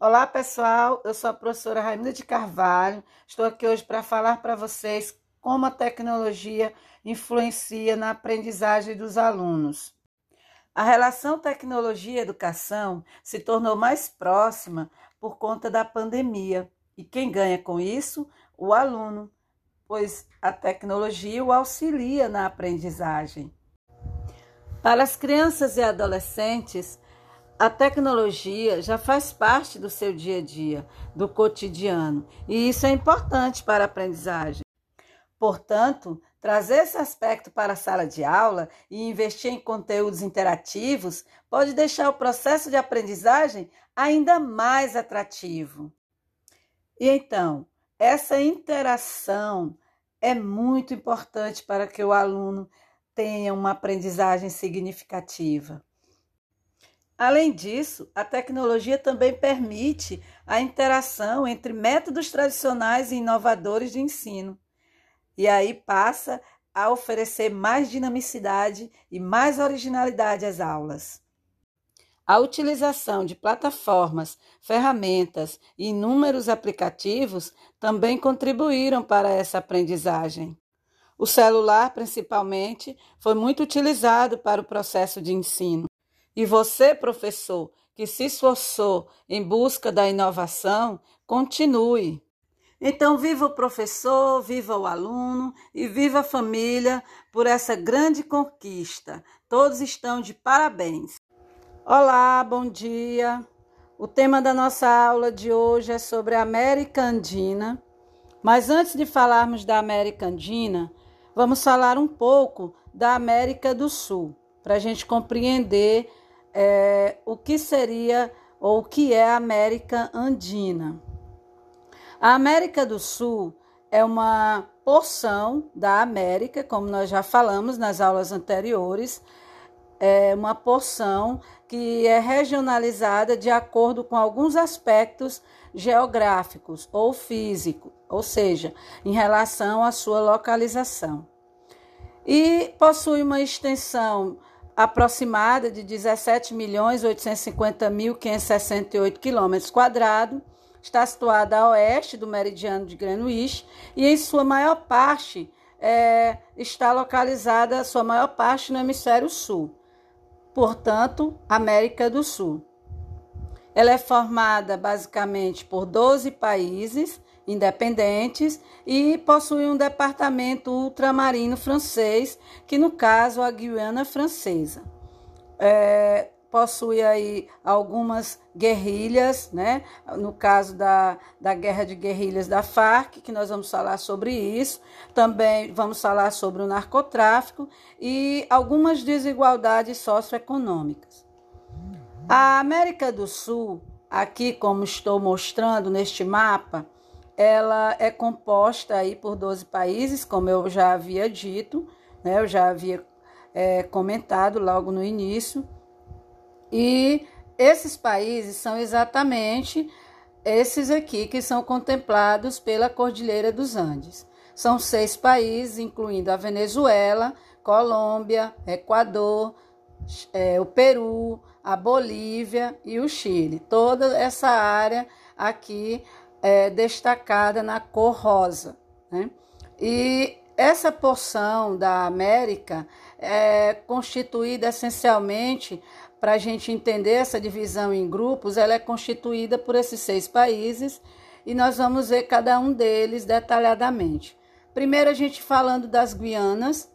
Olá, pessoal. Eu sou a professora Raimunda de Carvalho. Estou aqui hoje para falar para vocês como a tecnologia influencia na aprendizagem dos alunos. A relação tecnologia educação se tornou mais próxima por conta da pandemia. E quem ganha com isso? O aluno, pois a tecnologia o auxilia na aprendizagem. Para as crianças e adolescentes, a tecnologia já faz parte do seu dia a dia, do cotidiano, e isso é importante para a aprendizagem. Portanto, trazer esse aspecto para a sala de aula e investir em conteúdos interativos pode deixar o processo de aprendizagem ainda mais atrativo. E então, essa interação é muito importante para que o aluno tenha uma aprendizagem significativa. Além disso, a tecnologia também permite a interação entre métodos tradicionais e inovadores de ensino. E aí passa a oferecer mais dinamicidade e mais originalidade às aulas. A utilização de plataformas, ferramentas e inúmeros aplicativos também contribuíram para essa aprendizagem. O celular, principalmente, foi muito utilizado para o processo de ensino. E você, professor, que se esforçou em busca da inovação, continue. Então, viva o professor, viva o aluno e viva a família por essa grande conquista. Todos estão de parabéns. Olá, bom dia. O tema da nossa aula de hoje é sobre a América Andina. Mas antes de falarmos da América Andina, vamos falar um pouco da América do Sul, para a gente compreender é, o que seria ou o que é a América Andina. A América do Sul é uma porção da América, como nós já falamos nas aulas anteriores, é uma porção que é regionalizada de acordo com alguns aspectos geográficos ou físicos, ou seja, em relação à sua localização. E possui uma extensão aproximada de 17.850.568 km quadrados, está situada a oeste do meridiano de Greenwich e em sua maior parte é, está localizada, sua maior parte no hemisfério sul, portanto, América do Sul. Ela é formada basicamente por 12 países independentes e possui um departamento ultramarino francês, que no caso a Guiana Francesa. É, possui aí algumas guerrilhas, né? No caso da, da guerra de guerrilhas da FARC, que nós vamos falar sobre isso. Também vamos falar sobre o narcotráfico e algumas desigualdades socioeconômicas. A América do Sul, aqui como estou mostrando neste mapa, ela é composta aí por 12 países, como eu já havia dito, né? eu já havia é, comentado logo no início. E esses países são exatamente esses aqui que são contemplados pela Cordilheira dos Andes. São seis países, incluindo a Venezuela, Colômbia, Equador, é, o Peru, a Bolívia e o Chile. Toda essa área aqui é, destacada na cor rosa. Né? E essa porção da América é constituída essencialmente, para a gente entender essa divisão em grupos, ela é constituída por esses seis países e nós vamos ver cada um deles detalhadamente. Primeiro, a gente falando das Guianas,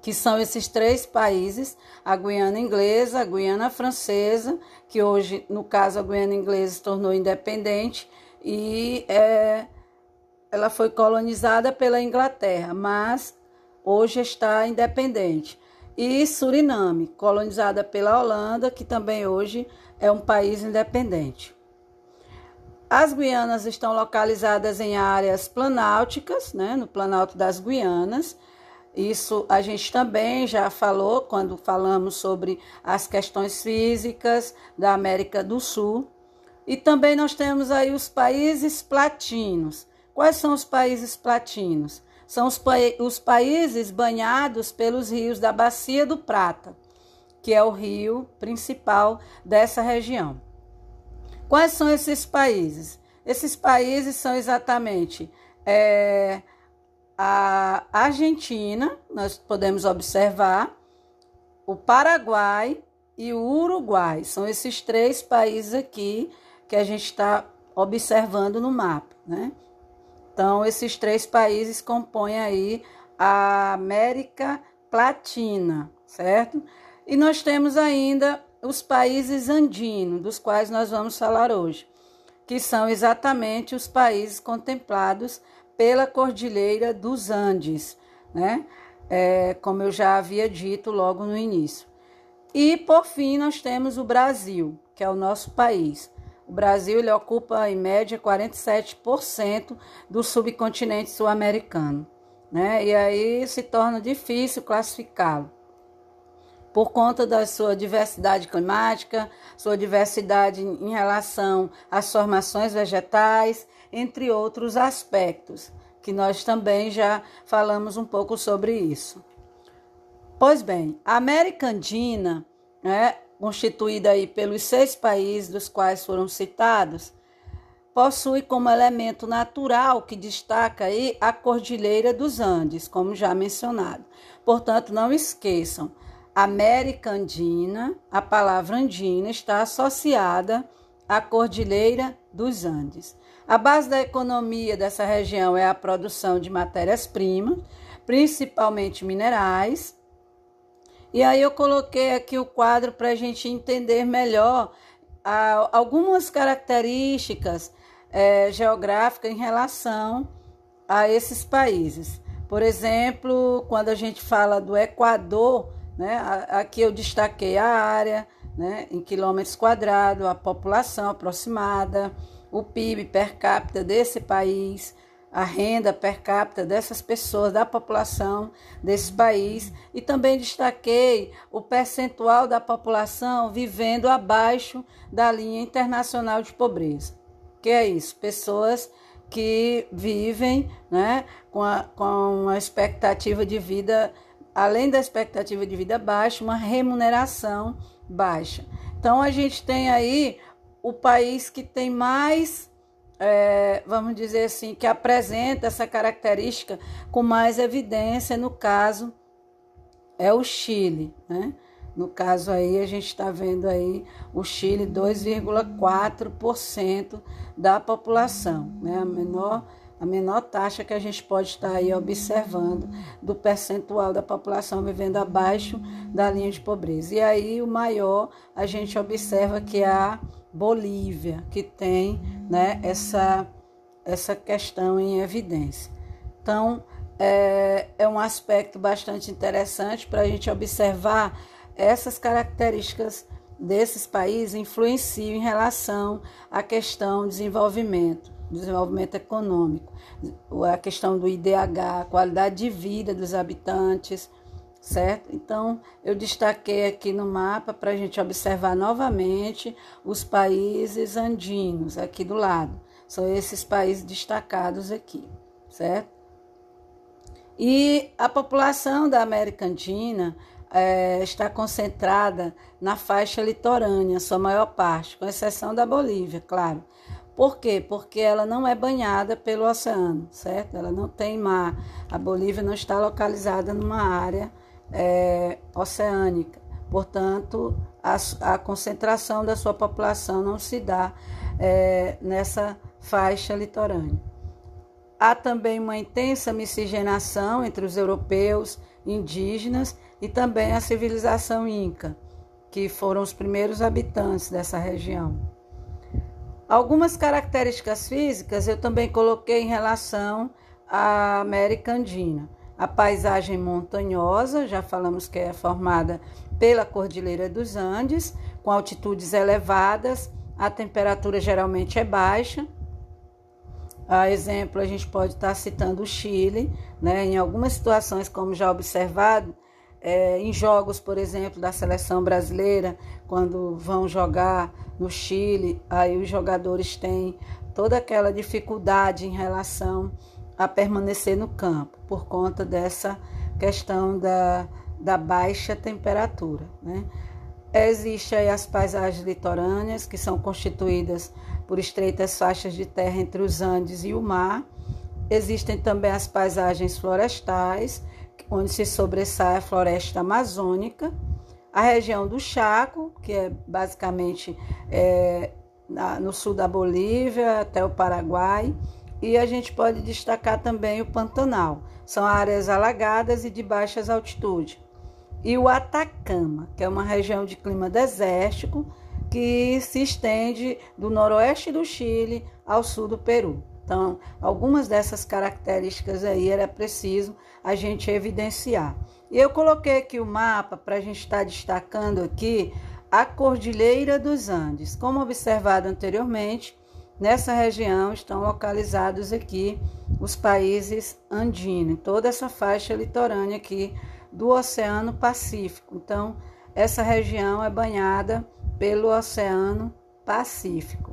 que são esses três países, a Guiana Inglesa, a Guiana Francesa, que hoje, no caso, a Guiana Inglesa se tornou independente, e é, ela foi colonizada pela Inglaterra, mas hoje está independente. E Suriname, colonizada pela Holanda, que também hoje é um país independente. As Guianas estão localizadas em áreas planálticas, né, no Planalto das Guianas. Isso a gente também já falou quando falamos sobre as questões físicas da América do Sul. E também nós temos aí os países platinos. Quais são os países platinos? São os, pa os países banhados pelos rios da Bacia do Prata, que é o rio principal dessa região. Quais são esses países? Esses países são exatamente é, a Argentina, nós podemos observar, o Paraguai e o Uruguai. São esses três países aqui que a gente está observando no mapa, né? Então, esses três países compõem aí a América Latina, certo? E nós temos ainda os países andinos, dos quais nós vamos falar hoje, que são exatamente os países contemplados pela Cordilheira dos Andes, né? É, como eu já havia dito logo no início. E por fim nós temos o Brasil, que é o nosso país. O Brasil ele ocupa em média 47% do subcontinente sul-americano, né? E aí se torna difícil classificá-lo por conta da sua diversidade climática, sua diversidade em relação às formações vegetais, entre outros aspectos, que nós também já falamos um pouco sobre isso. Pois bem, a América Andina, né, constituída aí pelos seis países dos quais foram citados, possui como elemento natural que destaca aí a Cordilheira dos Andes, como já mencionado. Portanto, não esqueçam, América Andina, a palavra andina está associada à Cordilheira dos Andes. A base da economia dessa região é a produção de matérias-primas, principalmente minerais, e aí eu coloquei aqui o quadro para a gente entender melhor algumas características é, geográficas em relação a esses países. Por exemplo, quando a gente fala do Equador, né, aqui eu destaquei a área né, em quilômetros quadrados, a população aproximada, o PIB per capita desse país, a renda per capita dessas pessoas, da população desse país, e também destaquei o percentual da população vivendo abaixo da linha internacional de pobreza. Que é isso? Pessoas que vivem né, com, a, com uma expectativa de vida, além da expectativa de vida baixa, uma remuneração baixa. Então a gente tem aí o país que tem mais é, vamos dizer assim, que apresenta essa característica com mais evidência, no caso, é o Chile, né? No caso aí, a gente está vendo aí o Chile 2,4% da população, né? A menor, a menor taxa que a gente pode estar aí observando do percentual da população vivendo abaixo da linha de pobreza. E aí o maior a gente observa que a Bolívia, que tem né, essa, essa questão em evidência. Então, é, é um aspecto bastante interessante para a gente observar essas características desses países influenciam em relação à questão do desenvolvimento, desenvolvimento econômico, a questão do IDH, a qualidade de vida dos habitantes, certo? Então, eu destaquei aqui no mapa para a gente observar novamente os países andinos aqui do lado. São esses países destacados aqui, certo? E a população da América Andina é, está concentrada na faixa litorânea, sua maior parte, com exceção da Bolívia, claro. Por quê? Porque ela não é banhada pelo oceano, certo? Ela não tem mar. A Bolívia não está localizada numa área é, oceânica. Portanto, a, a, concentração da sua população não se dá é, nessa faixa litorânea. Há também uma intensa miscigenação entre os europeus, indígenas e também a civilização inca, que foram os primeiros habitantes dessa região. Algumas características físicas eu também coloquei em relação à América Andina. A paisagem montanhosa, já falamos que é formada pela Cordilheira dos Andes, com altitudes elevadas, a temperatura geralmente é baixa. A exemplo, a gente pode estar citando o Chile, né? em algumas situações, como já observado, é, em jogos, por exemplo, da seleção brasileira, quando vão jogar no Chile, aí os jogadores têm toda aquela dificuldade em relação a permanecer no campo por conta dessa questão da, da baixa temperatura. Né? Existem as paisagens litorâneas, que são constituídas por estreitas faixas de terra entre os Andes e o mar. Existem também as paisagens florestais, onde se sobressai a floresta amazônica. A região do Chaco, que é basicamente é, no sul da Bolívia até o Paraguai. E a gente pode destacar também o Pantanal. São áreas alagadas e de baixas altitudes e o Atacama, que é uma região de clima desértico que se estende do noroeste do Chile ao sul do Peru. Então, algumas dessas características aí era preciso a gente evidenciar. E eu coloquei aqui o mapa para a gente estar destacando aqui a Cordilheira dos Andes. Como observado anteriormente, nessa região estão localizados aqui os países andinos, toda essa faixa litorânea aqui do Oceano Pacífico. Então, essa região é banhada pelo Oceano Pacífico.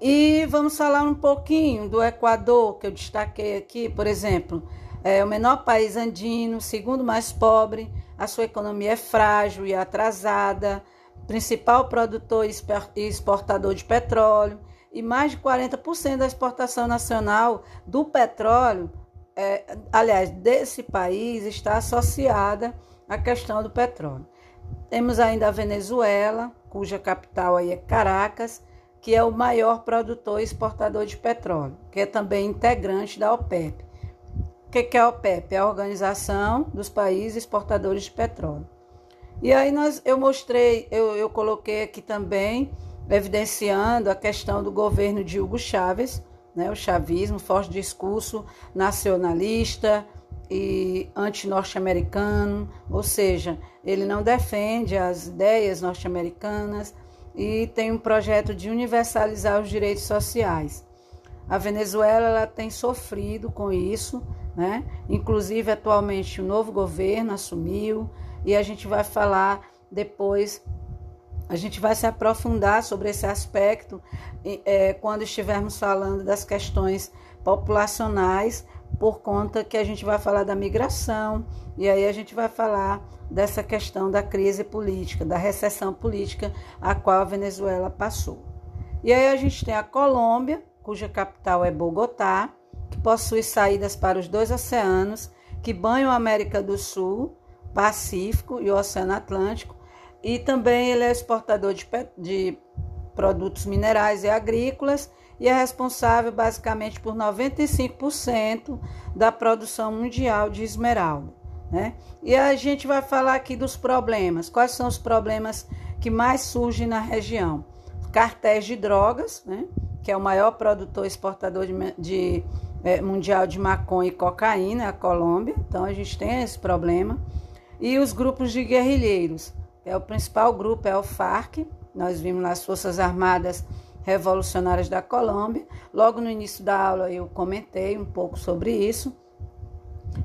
E vamos falar um pouquinho do Equador, que eu destaquei aqui, por exemplo, é o menor país andino, segundo mais pobre, a sua economia é frágil e atrasada, principal produtor e exportador de petróleo, e mais de 40% da exportação nacional do petróleo é, aliás, desse país está associada à questão do petróleo. Temos ainda a Venezuela, cuja capital aí é Caracas, que é o maior produtor e exportador de petróleo, que é também integrante da OPEP. O que é a OPEP? É a Organização dos Países Exportadores de Petróleo. E aí nós, eu mostrei, eu, eu coloquei aqui também, evidenciando a questão do governo de Hugo Chávez, né, o chavismo, forte discurso nacionalista e anti-norte-americano, ou seja, ele não defende as ideias norte-americanas e tem um projeto de universalizar os direitos sociais. A Venezuela ela tem sofrido com isso, né? Inclusive atualmente o novo governo assumiu e a gente vai falar depois a gente vai se aprofundar sobre esse aspecto é, quando estivermos falando das questões populacionais, por conta que a gente vai falar da migração e aí a gente vai falar dessa questão da crise política, da recessão política a qual a Venezuela passou. E aí a gente tem a Colômbia, cuja capital é Bogotá, que possui saídas para os dois oceanos que banham a América do Sul, Pacífico e o Oceano Atlântico e também ele é exportador de, de produtos minerais e agrícolas e é responsável basicamente por 95% da produção mundial de esmeralda. Né? E a gente vai falar aqui dos problemas. Quais são os problemas que mais surgem na região? Cartéis de drogas, né? que é o maior produtor exportador de, de é, mundial de maconha e cocaína, a Colômbia. Então a gente tem esse problema. E os grupos de guerrilheiros, é o principal grupo é o FARC. Nós vimos nas Forças Armadas Revolucionárias da Colômbia. Logo no início da aula eu comentei um pouco sobre isso.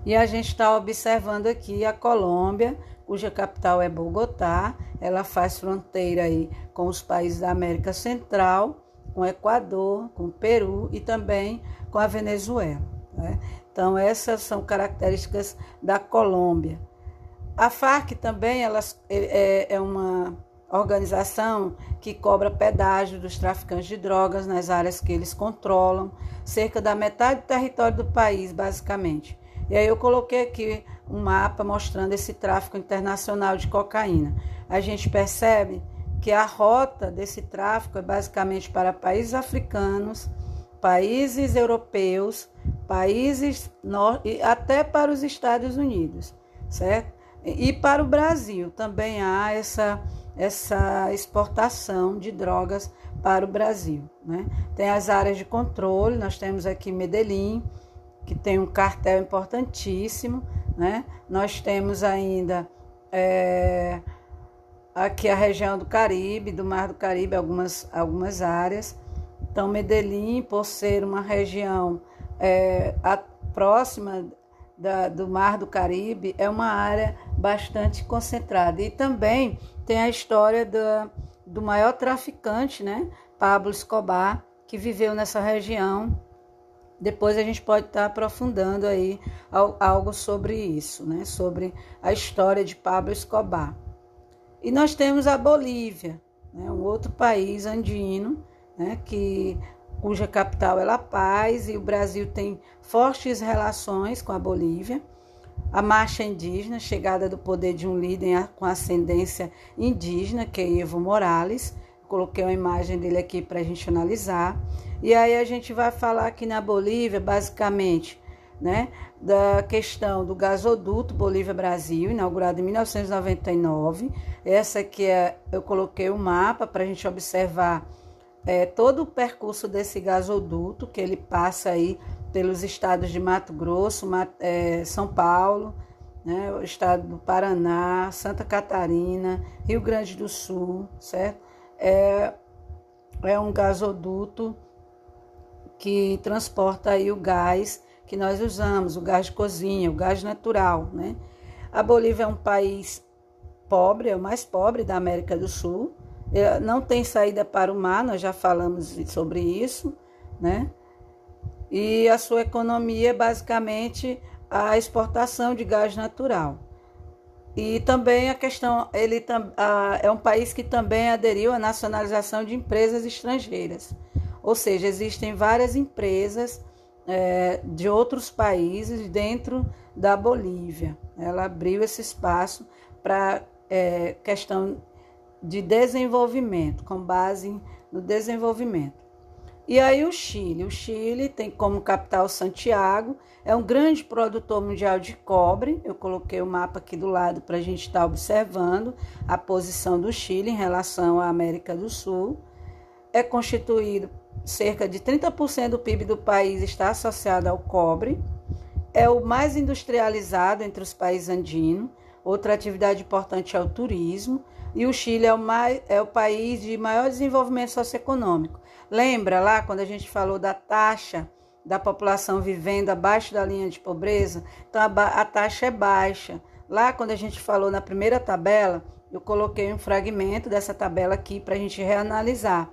E a gente está observando aqui a Colômbia, cuja capital é Bogotá. Ela faz fronteira aí com os países da América Central, com o Equador, com o Peru e também com a Venezuela. Né? Então essas são características da Colômbia. A FARC também ela, é, é, é uma organização que cobra pedágio dos traficantes de drogas nas áreas que eles controlam, cerca da metade do território do país, basicamente. E aí eu coloquei aqui um mapa mostrando esse tráfico internacional de cocaína. A gente percebe que a rota desse tráfico é basicamente para países africanos, países europeus, países e até para os Estados Unidos, certo? E para o Brasil também há essa, essa exportação de drogas para o Brasil. Né? Tem as áreas de controle, nós temos aqui Medellín, que tem um cartel importantíssimo. Né? Nós temos ainda é, aqui a região do Caribe, do Mar do Caribe, algumas, algumas áreas. Então, Medellín, por ser uma região é, a, próxima da, do Mar do Caribe é uma área bastante concentrada. E também tem a história do, do maior traficante, né, Pablo Escobar, que viveu nessa região. Depois a gente pode estar aprofundando aí algo sobre isso, né, sobre a história de Pablo Escobar. E nós temos a Bolívia, né, um outro país andino, né, que cuja capital é La Paz e o Brasil tem fortes relações com a Bolívia. A marcha indígena, chegada do poder de um líder com ascendência indígena, que é Evo Morales. Coloquei uma imagem dele aqui para a gente analisar. E aí a gente vai falar aqui na Bolívia, basicamente, né, da questão do gasoduto Bolívia-Brasil, inaugurado em 1999. Essa aqui é, eu coloquei o um mapa para a gente observar é, todo o percurso desse gasoduto, que ele passa aí pelos estados de Mato Grosso, é, São Paulo, né, o estado do Paraná, Santa Catarina, Rio Grande do Sul, certo? É, é um gasoduto que transporta aí o gás que nós usamos, o gás de cozinha, o gás natural, né? A Bolívia é um país pobre, é o mais pobre da América do Sul, não tem saída para o mar, nós já falamos sobre isso, né? E a sua economia é basicamente a exportação de gás natural. E também a questão, ele é um país que também aderiu à nacionalização de empresas estrangeiras. Ou seja, existem várias empresas é, de outros países dentro da Bolívia. Ela abriu esse espaço para é, questão de desenvolvimento, com base no desenvolvimento. E aí o Chile. O Chile tem como capital Santiago, é um grande produtor mundial de cobre. Eu coloquei o mapa aqui do lado para a gente estar tá observando a posição do Chile em relação à América do Sul. É constituído cerca de 30% do PIB do país está associado ao cobre. É o mais industrializado entre os países andinos. Outra atividade importante é o turismo. E o Chile é o, é o país de maior desenvolvimento socioeconômico. Lembra lá quando a gente falou da taxa da população vivendo abaixo da linha de pobreza? Então a, a taxa é baixa. Lá quando a gente falou na primeira tabela, eu coloquei um fragmento dessa tabela aqui para a gente reanalisar.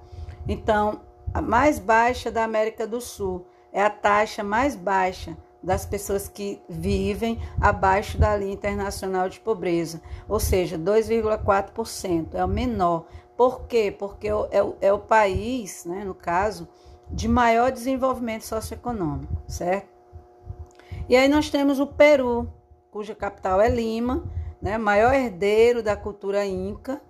Então, a mais baixa da América do Sul é a taxa mais baixa das pessoas que vivem abaixo da linha internacional de pobreza, ou seja, 2,4%, é o menor. Por quê? Porque é o, é o país, né, no caso, de maior desenvolvimento socioeconômico, certo? E aí nós temos o Peru, cuja capital é Lima, né, maior herdeiro da cultura inca.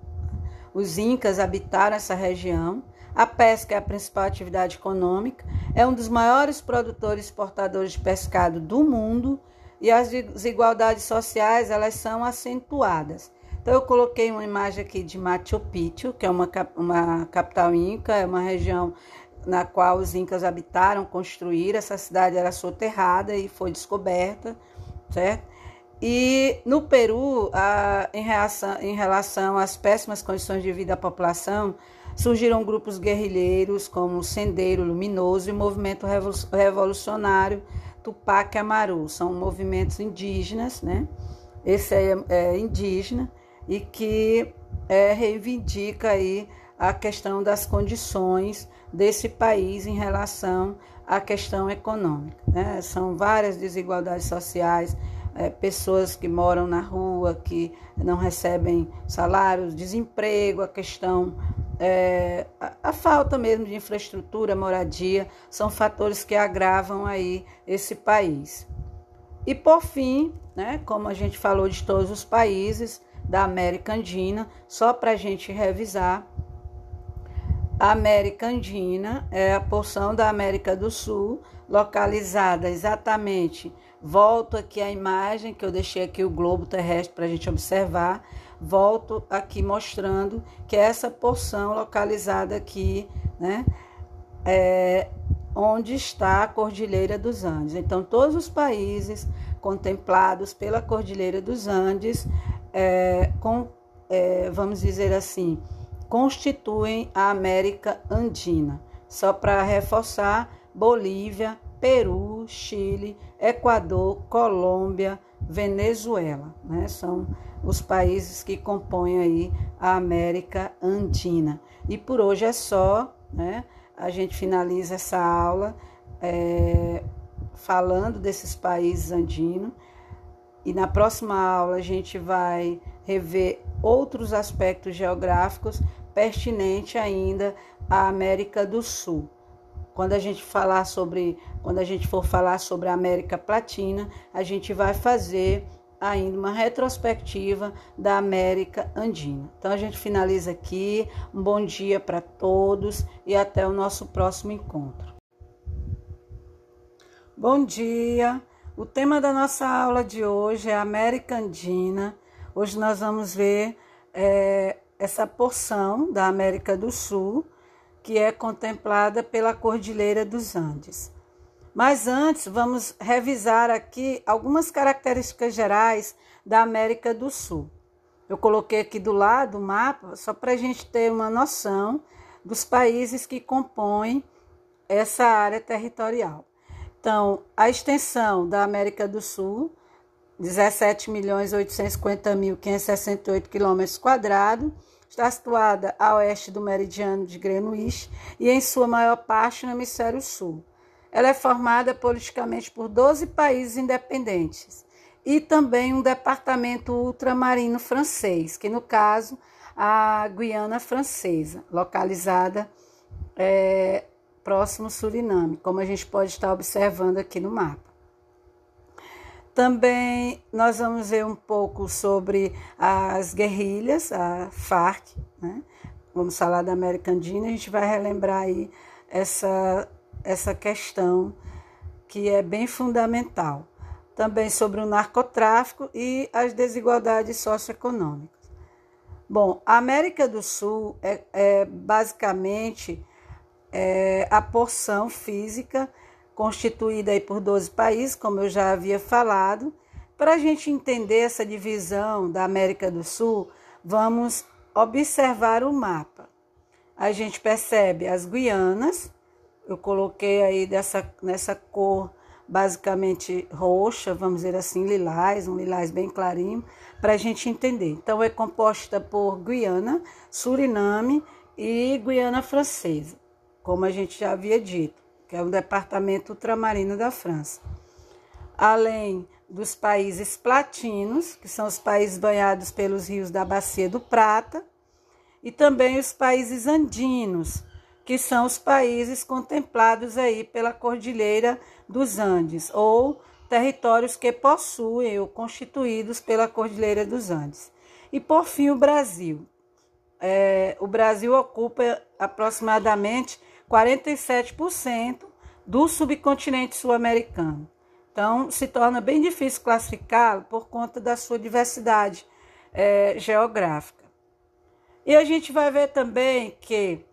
Os incas habitaram essa região a pesca é a principal atividade econômica, é um dos maiores produtores e exportadores de pescado do mundo e as desigualdades sociais elas são acentuadas. Então eu coloquei uma imagem aqui de Machu Picchu, que é uma, uma capital inca, é uma região na qual os incas habitaram, construíram. Essa cidade era soterrada e foi descoberta, certo? E no Peru, a, em, relação, em relação às péssimas condições de vida da população, surgiram grupos guerrilheiros como o Sendeiro Luminoso e o Movimento Revolucionário Tupac Amaru. São movimentos indígenas, né? Esse é, é indígena e que é, reivindica aí a questão das condições desse país em relação à questão econômica. Né? São várias desigualdades sociais, é, pessoas que moram na rua, que não recebem salários, desemprego, a questão é, a, falta mesmo de infraestrutura, moradia, são fatores que agravam aí esse país. E por fim, né, como a gente falou de todos os países da América Andina, só para a gente revisar, a América Andina é a porção da América do Sul, localizada exatamente. Volto aqui a imagem que eu deixei aqui o globo terrestre para a gente observar volto aqui mostrando que é essa porção localizada aqui, né, é onde está a Cordilheira dos Andes. Então, todos os países contemplados pela Cordilheira dos Andes, é, com, é, vamos dizer assim, constituem a América Andina. Só para reforçar, Bolívia, Peru, Chile, Equador, Colômbia, Venezuela, né? São os países que compõem aí a América Andina. E por hoje é só, né? A gente finaliza essa aula é, falando desses países andinos. E na próxima aula a gente vai rever outros aspectos geográficos pertinentes ainda à América do Sul. Quando a gente falar sobre, quando a gente for falar sobre a América Latina, a gente vai fazer ainda uma retrospectiva da América Andina. Então a gente finaliza aqui. Um bom dia para todos e até o nosso próximo encontro. Bom dia. O tema da nossa aula de hoje é América Andina. Hoje nós vamos ver é, essa porção da América do Sul que é contemplada pela Cordilheira dos Andes. Mas antes, vamos revisar aqui algumas características gerais da América do Sul. Eu coloquei aqui do lado o mapa só para a gente ter uma noção dos países que compõem essa área territorial. Então, a extensão da América do Sul, 17.850.568 km quadrados, está situada a oeste do meridiano de Greenwich e em sua maior parte no hemisfério sul. Ela é formada politicamente por 12 países independentes e também um departamento ultramarino francês, que no caso a Guiana Francesa, localizada é, próximo Suriname, como a gente pode estar observando aqui no mapa. Também nós vamos ver um pouco sobre as guerrilhas, a FARC, né? vamos falar da América Andina, a gente vai relembrar aí essa essa questão que é bem fundamental. Também sobre o narcotráfico e as desigualdades socioeconômicas. Bom, a América do Sul é, é basicamente é, a porção física constituída aí por 12 países, como eu já havia falado. Para a gente entender essa divisão da América do Sul, vamos observar o mapa. A gente percebe as Guianas, eu coloquei aí dessa, nessa cor basicamente roxa, vamos dizer assim, lilás, um lilás bem clarinho, para a gente entender. Então, é composta por Guiana, Suriname e Guiana Francesa, como a gente já havia dito, que é um departamento ultramarino da França. Além dos países platinos, que são os países banhados pelos rios da Bacia do Prata, e também os países andinos, que são os países contemplados aí pela Cordilheira dos Andes, ou territórios que possuem ou constituídos pela Cordilheira dos Andes. E por fim, o Brasil. É, o Brasil ocupa aproximadamente 47% do subcontinente sul-americano. Então, se torna bem difícil classificá-lo por conta da sua diversidade é, geográfica. E a gente vai ver também que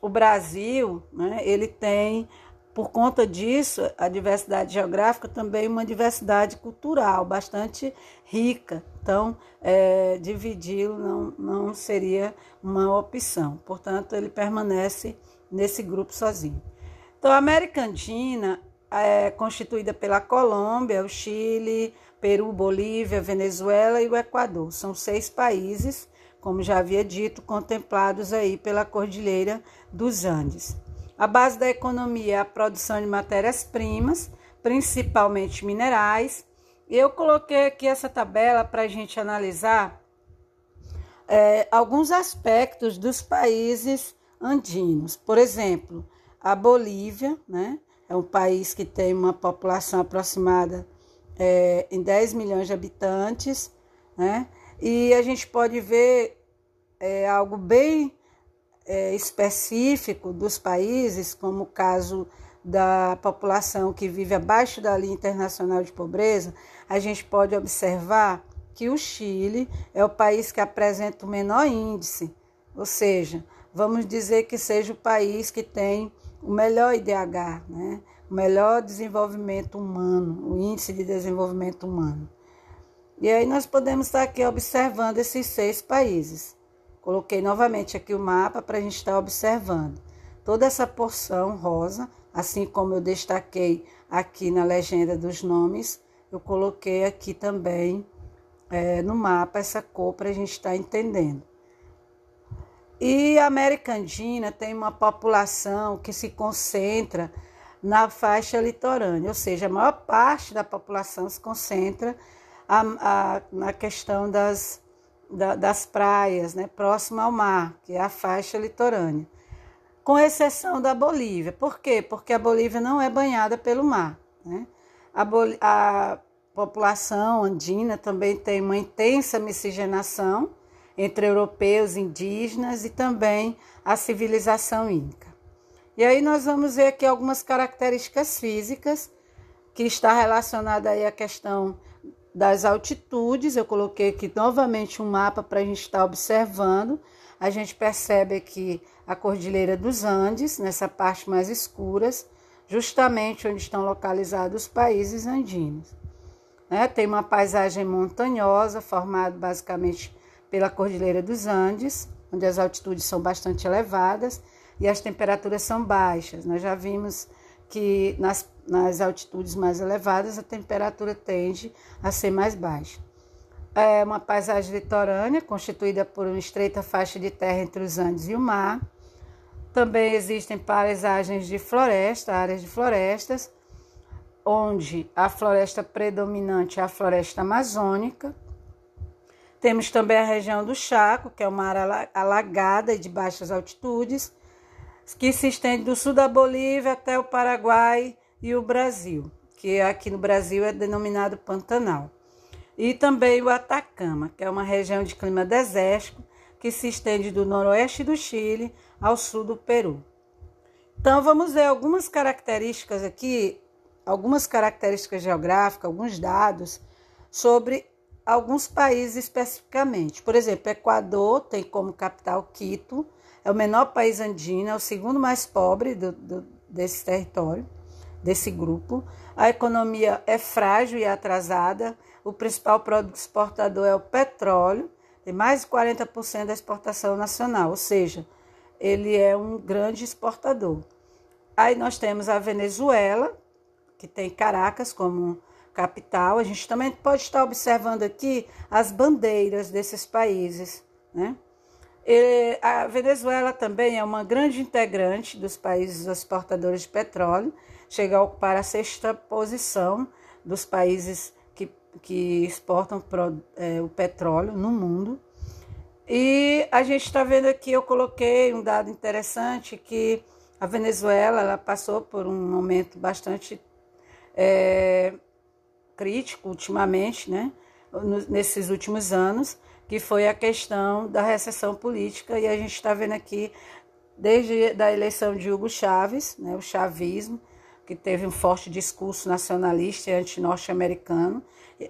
o Brasil, né, ele tem, por conta disso, a diversidade geográfica também uma diversidade cultural bastante rica. Então, é, dividi-lo não, não seria uma opção. Portanto, ele permanece nesse grupo sozinho. Então, a América Andina é constituída pela Colômbia, o Chile, Peru, Bolívia, Venezuela e o Equador. São seis países como já havia dito, contemplados aí pela Cordilheira dos Andes. A base da economia é a produção de matérias-primas, principalmente minerais. Eu coloquei aqui essa tabela para a gente analisar é, alguns aspectos dos países andinos. Por exemplo, a Bolívia, né, é um país que tem uma população aproximada é, em 10 milhões de habitantes, né? E a gente pode ver é, algo bem é, específico dos países, como o caso da população que vive abaixo da linha internacional de pobreza, a gente pode observar que o Chile é o país que apresenta o menor índice, ou seja, vamos dizer que seja o país que tem o melhor IDH, né? o melhor desenvolvimento humano, o índice de desenvolvimento humano. E aí nós podemos estar aqui observando esses seis países. Coloquei novamente aqui o mapa para a gente estar observando. Toda essa porção rosa, assim como eu destaquei aqui na legenda dos nomes, eu coloquei aqui também é, no mapa essa cor para a gente estar entendendo. E a América Andina tem uma população que se concentra na faixa litorânea, ou seja, a maior parte da população se concentra a, a, na questão das, da, das praias, né, próxima ao mar, que é a faixa litorânea, com exceção da Bolívia. Por quê? Porque a Bolívia não é banhada pelo mar. Né? A, a população andina também tem uma intensa miscigenação entre europeus, indígenas e também a civilização inca. E aí nós vamos ver aqui algumas características físicas que está relacionada aí à questão das altitudes. Eu coloquei aqui novamente um mapa para a gente estar observando. A gente percebe aqui a Cordilheira dos Andes, nessa parte mais escuras, justamente onde estão localizados os países andinos. Né? Tem uma paisagem montanhosa, formada basicamente pela Cordilheira dos Andes, onde as altitudes são bastante elevadas e as temperaturas são baixas. Nós já vimos que nas, nas altitudes mais elevadas a temperatura tende a ser mais baixa. É uma paisagem litorânea constituída por uma estreita faixa de terra entre os Andes e o mar. Também existem paisagens de floresta, áreas de florestas, onde a floresta predominante é a floresta amazônica. Temos também a região do Chaco, que é uma área alagada e de baixas altitudes, que se estende do sul da Bolívia até o Paraguai e o Brasil, que aqui no Brasil é denominado Pantanal. E também o Atacama, que é uma região de clima desértico que se estende do noroeste do Chile ao sul do Peru. Então vamos ver algumas características aqui, algumas características geográficas, alguns dados sobre alguns países especificamente. Por exemplo, Equador tem como capital Quito, é o menor país andino, é o segundo mais pobre do, do, desse território, desse grupo. A economia é frágil e atrasada. O principal produto exportador é o petróleo, tem mais de 40% da exportação nacional, ou seja, ele é um grande exportador. Aí nós temos a Venezuela, que tem Caracas como capital. A gente também pode estar observando aqui as bandeiras desses países, né? E a Venezuela também é uma grande integrante dos países exportadores de petróleo, chega a ocupar a sexta posição dos países que, que exportam pro, é, o petróleo no mundo. E a gente está vendo aqui, eu coloquei um dado interessante que a Venezuela ela passou por um momento bastante é, crítico ultimamente, né? nesses últimos anos, que foi a questão da recessão política, e a gente está vendo aqui, desde a eleição de Hugo Chávez, né, o chavismo, que teve um forte discurso nacionalista e anti-norte-americano,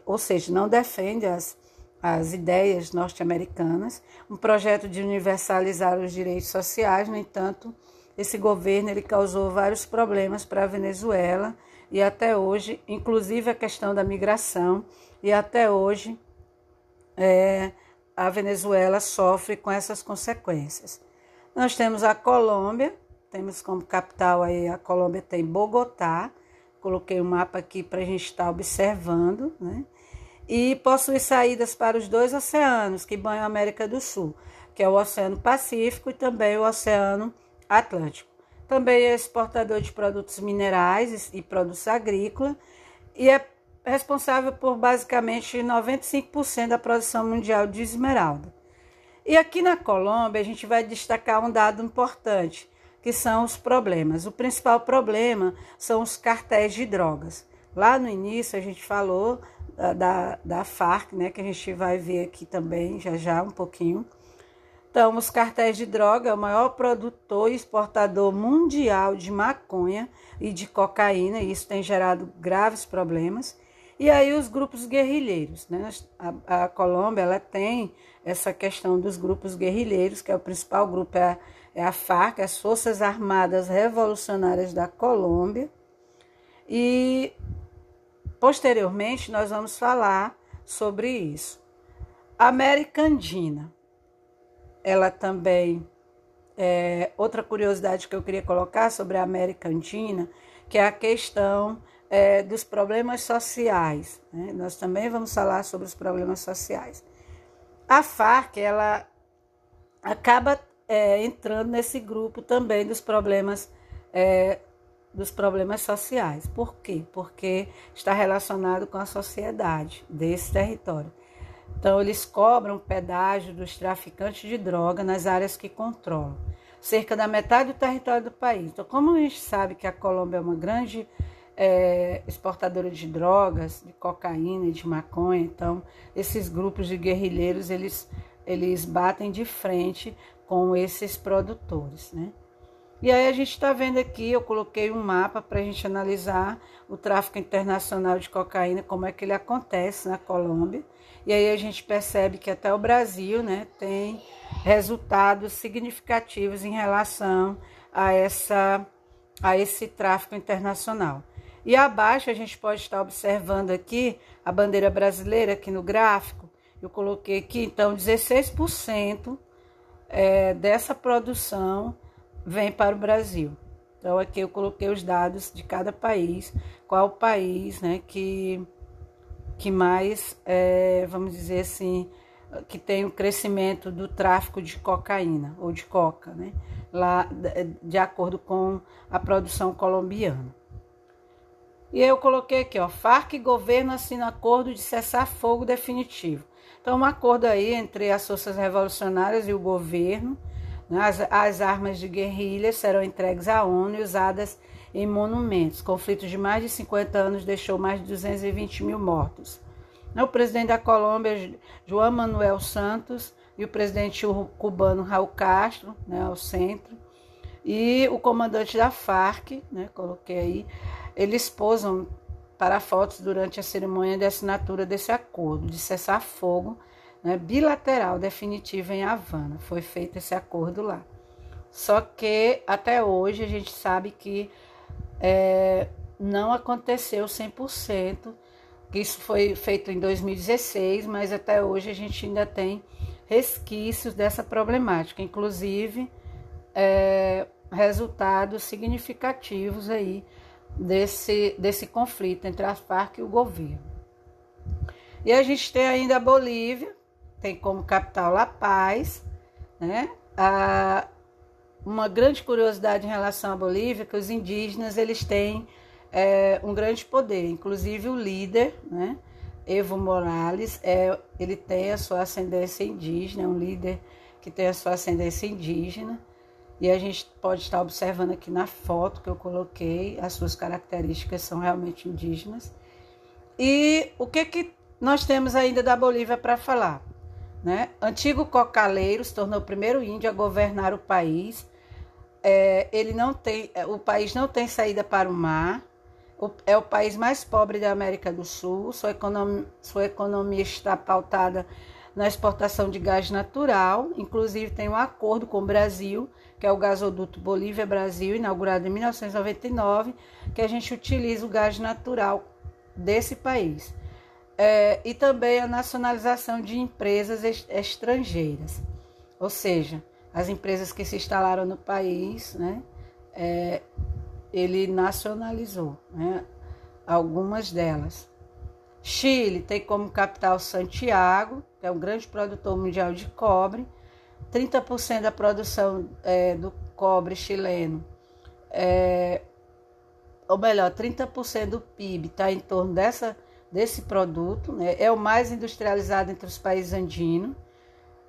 ou seja, não defende as, as ideias norte-americanas, um projeto de universalizar os direitos sociais, no entanto, esse governo ele causou vários problemas para a Venezuela e até hoje, inclusive a questão da migração, e até hoje é, a Venezuela sofre com essas consequências. Nós temos a Colômbia, temos como capital aí a Colômbia tem Bogotá, coloquei o um mapa aqui para a gente estar observando, né? E possui saídas para os dois oceanos que banham a América do Sul, que é o Oceano Pacífico e também o Oceano Atlântico. Também é exportador de produtos minerais e produtos agrícolas e é responsável por basicamente 95% da produção mundial de esmeralda. E aqui na Colômbia a gente vai destacar um dado importante, que são os problemas. O principal problema são os cartéis de drogas. Lá no início a gente falou da, da, da Farc, né, que a gente vai ver aqui também já já um pouquinho. Então, os cartéis de droga é o maior produtor e exportador mundial de maconha e de cocaína, e isso tem gerado graves problemas. E aí os grupos guerrilheiros, né? A, a Colômbia ela tem essa questão dos grupos guerrilheiros, que é o principal grupo é a, é a FARC, as Forças Armadas Revolucionárias da Colômbia. E posteriormente nós vamos falar sobre isso. América Andina, ela também é, outra curiosidade que eu queria colocar sobre a América Andina, que é a questão é, dos problemas sociais. Né? Nós também vamos falar sobre os problemas sociais. A FARC ela acaba é, entrando nesse grupo também dos problemas é, dos problemas sociais. Por quê? Porque está relacionado com a sociedade desse território. Então, eles cobram pedágio dos traficantes de droga nas áreas que controlam, cerca da metade do território do país. Então, como a gente sabe que a Colômbia é uma grande é, exportadora de drogas, de cocaína e de maconha, então esses grupos de guerrilheiros eles, eles batem de frente com esses produtores, né? E aí a gente está vendo aqui, eu coloquei um mapa para a gente analisar o tráfico internacional de cocaína, como é que ele acontece na Colômbia. E aí a gente percebe que até o Brasil né, tem resultados significativos em relação a, essa, a esse tráfico internacional. E abaixo a gente pode estar observando aqui a bandeira brasileira aqui no gráfico. Eu coloquei aqui, então, 16% é, dessa produção vem para o Brasil. Então aqui eu coloquei os dados de cada país, qual país né, que, que mais, é, vamos dizer assim, que tem o crescimento do tráfico de cocaína ou de coca, né, lá de acordo com a produção colombiana. E eu coloquei aqui, ó, Farc e governo assinam acordo de cessar fogo definitivo. Então, um acordo aí entre as forças revolucionárias e o governo, as, as armas de guerrilha serão entregues à ONU e usadas em monumentos. Conflito de mais de 50 anos deixou mais de 220 mil mortos. O presidente da Colômbia, João Manuel Santos, e o presidente cubano Raul Castro, né, ao centro, e o comandante da Farc, né, coloquei aí, eles posam para fotos durante a cerimônia de assinatura desse acordo de cessar fogo né, bilateral definitiva em Havana. Foi feito esse acordo lá. Só que até hoje a gente sabe que é, não aconteceu 100%, que isso foi feito em 2016, mas até hoje a gente ainda tem resquícios dessa problemática, inclusive é, resultados significativos aí desse, desse conflito entre as Farc e o governo. E a gente tem ainda a Bolívia, tem como capital La Paz, né? A, uma grande curiosidade em relação à Bolívia, que os indígenas eles têm é, um grande poder, inclusive o líder, né? Evo Morales, é, ele tem a sua ascendência indígena, é um líder que tem a sua ascendência indígena, e a gente pode estar observando aqui na foto que eu coloquei, as suas características são realmente indígenas. E o que, que nós temos ainda da Bolívia para falar? Né? Antigo cocaleiro se tornou o primeiro índio a governar o país. É, ele não tem, é, o país não tem saída para o mar. É o país mais pobre da América do Sul. Sua economia, sua economia está pautada na exportação de gás natural. Inclusive tem um acordo com o Brasil, que é o gasoduto Bolívia-Brasil, inaugurado em 1999, que a gente utiliza o gás natural desse país é, e também a nacionalização de empresas estrangeiras, ou seja, as empresas que se instalaram no país, né, é, ele nacionalizou né, algumas delas. Chile tem como capital Santiago, que é um grande produtor mundial de cobre. 30% da produção é, do cobre chileno, é, ou melhor, 30% do PIB está em torno dessa desse produto, né? é o mais industrializado entre os países andinos.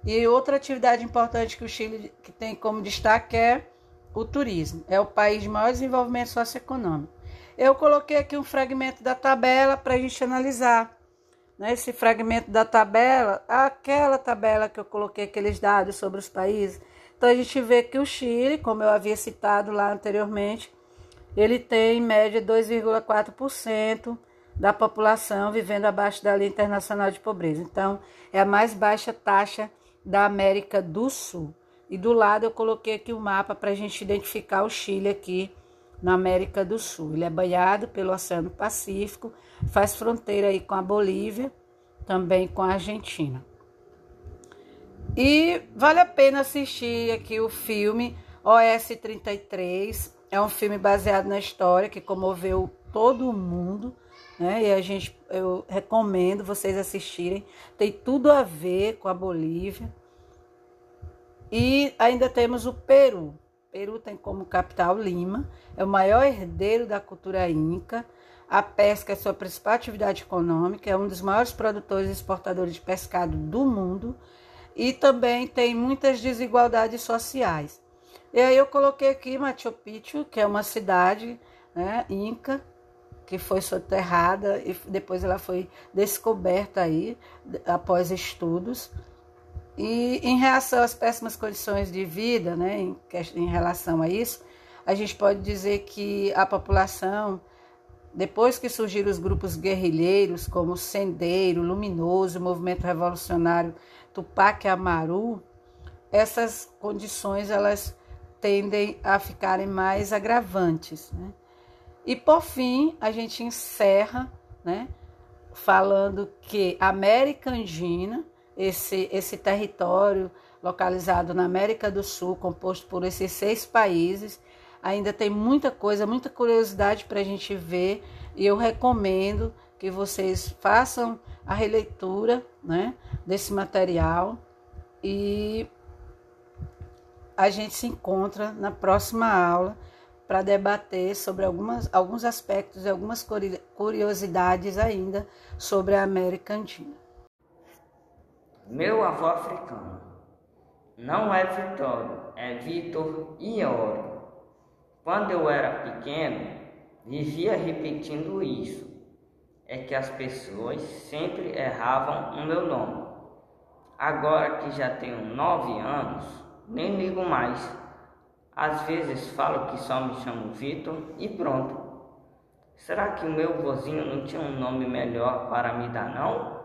E outra atividade importante que o Chile que tem como destaque é o turismo. É o país de maior desenvolvimento socioeconômico. Eu coloquei aqui um fragmento da tabela para a gente analisar. Né? Esse fragmento da tabela, aquela tabela que eu coloquei aqueles dados sobre os países. Então a gente vê que o Chile, como eu havia citado lá anteriormente, ele tem em média 2,4% da população vivendo abaixo da linha internacional de pobreza. Então, é a mais baixa taxa da América do Sul. E do lado eu coloquei aqui o um mapa para a gente identificar o Chile aqui na América do Sul. Ele é banhado pelo Oceano Pacífico, faz fronteira aí com a Bolívia, também com a Argentina. E vale a pena assistir aqui o filme OS 33. É um filme baseado na história que comoveu todo o mundo né? E a gente, eu recomendo vocês assistirem. Tem tudo a ver com a Bolívia. E ainda temos o Peru. Peru tem como capital Lima, é o maior herdeiro da cultura inca. A pesca é sua principal atividade econômica, é um dos maiores produtores e exportadores de pescado do mundo e também tem muitas desigualdades sociais. E aí eu coloquei aqui Machu Picchu, que é uma cidade né, inca, que foi soterrada e depois ela foi descoberta aí após estudos. E em reação às péssimas condições de vida, né, em, em relação a isso, a gente pode dizer que a população, depois que surgiram os grupos guerrilheiros como Sendeiro, Luminoso, Movimento Revolucionário Tupac Amaru, essas condições elas tendem a ficarem mais agravantes. Né? E por fim, a gente encerra, né, falando que a América Andina, esse, esse território localizado na América do Sul, composto por esses seis países, ainda tem muita coisa, muita curiosidade para a gente ver, e eu recomendo que vocês façam a releitura né, desse material. E a gente se encontra na próxima aula para debater sobre algumas, alguns aspectos e algumas curiosidades ainda sobre a América Andina. Meu avô africano não é Vitório, é Vitor Iori. Quando eu era pequeno, vivia repetindo isso. É que as pessoas sempre erravam o meu nome. Agora que já tenho nove anos, nem ligo mais às vezes falo que só me chamo Vitor e pronto. Será que o meu vozinho não tinha um nome melhor para me dar, não?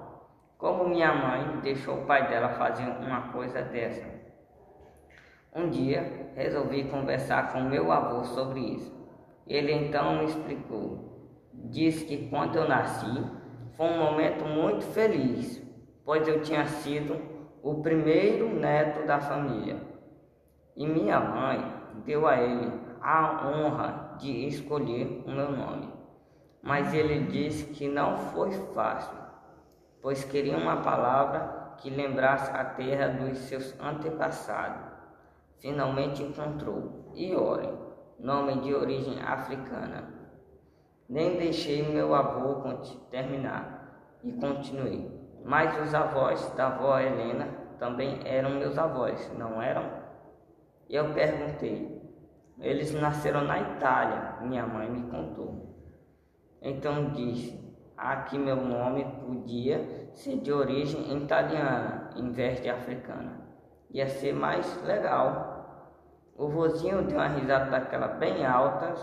Como minha mãe deixou o pai dela fazer uma coisa dessa? Um dia resolvi conversar com meu avô sobre isso. Ele então me explicou. Disse que quando eu nasci foi um momento muito feliz, pois eu tinha sido o primeiro neto da família. E minha mãe deu a ele a honra de escolher o meu nome. Mas ele disse que não foi fácil, pois queria uma palavra que lembrasse a terra dos seus antepassados. Finalmente encontrou Iore, nome de origem africana. Nem deixei meu avô terminar e continuei. Mas os avós da avó Helena também eram meus avós, não eram? Eu perguntei. Eles nasceram na Itália, minha mãe me contou. Então disse: aqui meu nome podia ser de origem italiana em vez de africana. Ia ser mais legal. O vozinho deu uma risada daquela bem alta.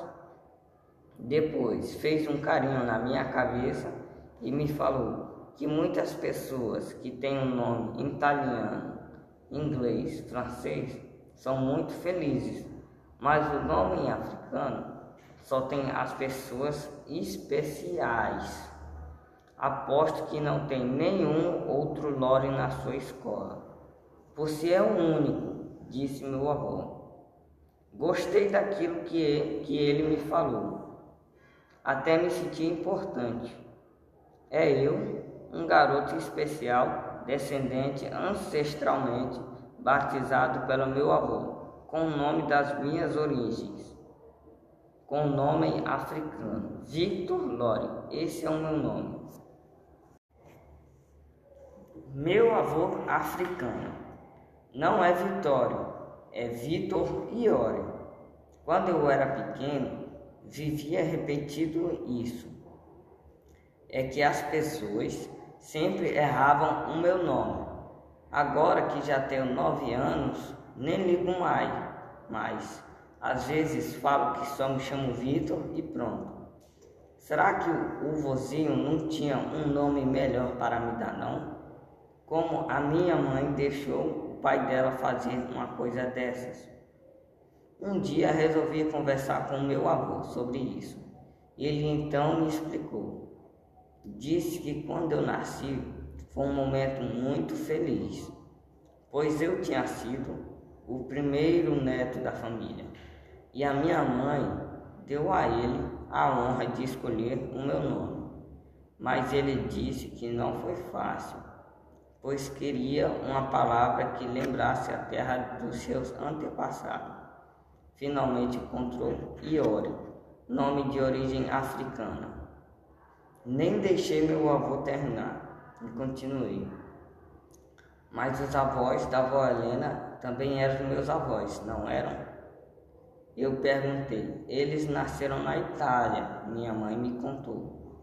Depois fez um carinho na minha cabeça e me falou que muitas pessoas que têm um nome italiano, inglês, francês são muito felizes, mas o nome africano só tem as pessoas especiais. Aposto que não tem nenhum outro Lore na sua escola. Você é o único, disse meu avô. Gostei daquilo que, que ele me falou. Até me senti importante. É eu, um garoto especial, descendente ancestralmente batizado pelo meu avô, com o nome das minhas origens, com o nome africano, Victor Lore, esse é o meu nome. Meu avô africano não é Vitório, é Vitor Iori. Quando eu era pequeno, vivia repetido isso. É que as pessoas sempre erravam o meu nome Agora que já tenho nove anos, nem ligo mais, mas às vezes falo que só me chamo Vitor e pronto. Será que o, vozinho não tinha um nome melhor para me dar não? Como a minha mãe deixou o pai dela fazer uma coisa dessas? Um dia resolvi conversar com meu avô sobre isso. Ele então me explicou. Disse que quando eu nasci, foi um momento muito feliz, pois eu tinha sido o primeiro neto da família e a minha mãe deu a ele a honra de escolher o meu nome. Mas ele disse que não foi fácil, pois queria uma palavra que lembrasse a terra dos seus antepassados. Finalmente encontrou Iori, nome de origem africana. Nem deixei meu avô terminar e continuei. Mas os avós da avó Helena também eram meus avós, não eram? Eu perguntei. Eles nasceram na Itália, minha mãe me contou.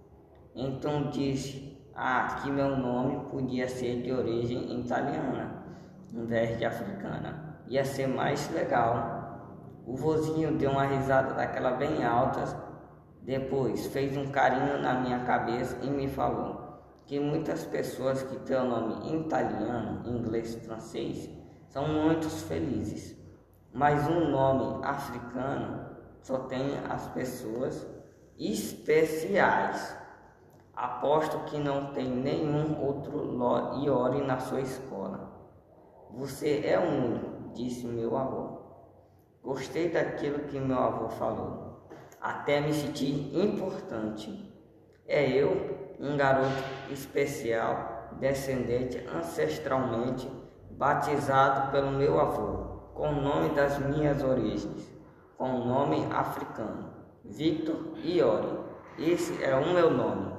Então disse ah, que meu nome podia ser de origem italiana, em vez de africana. Ia ser mais legal. O vozinho deu uma risada daquela bem alta, depois fez um carinho na minha cabeça e me falou que muitas pessoas que têm o nome italiano, inglês, francês são muito felizes, mas um nome africano só tem as pessoas especiais. Aposto que não tem nenhum outro Iori na sua escola. Você é único, disse meu avô. Gostei daquilo que meu avô falou. Até me senti importante. É eu, um garoto especial, descendente ancestralmente batizado pelo meu avô, com o nome das minhas origens, com o nome africano, Victor Iori. Esse é o meu nome.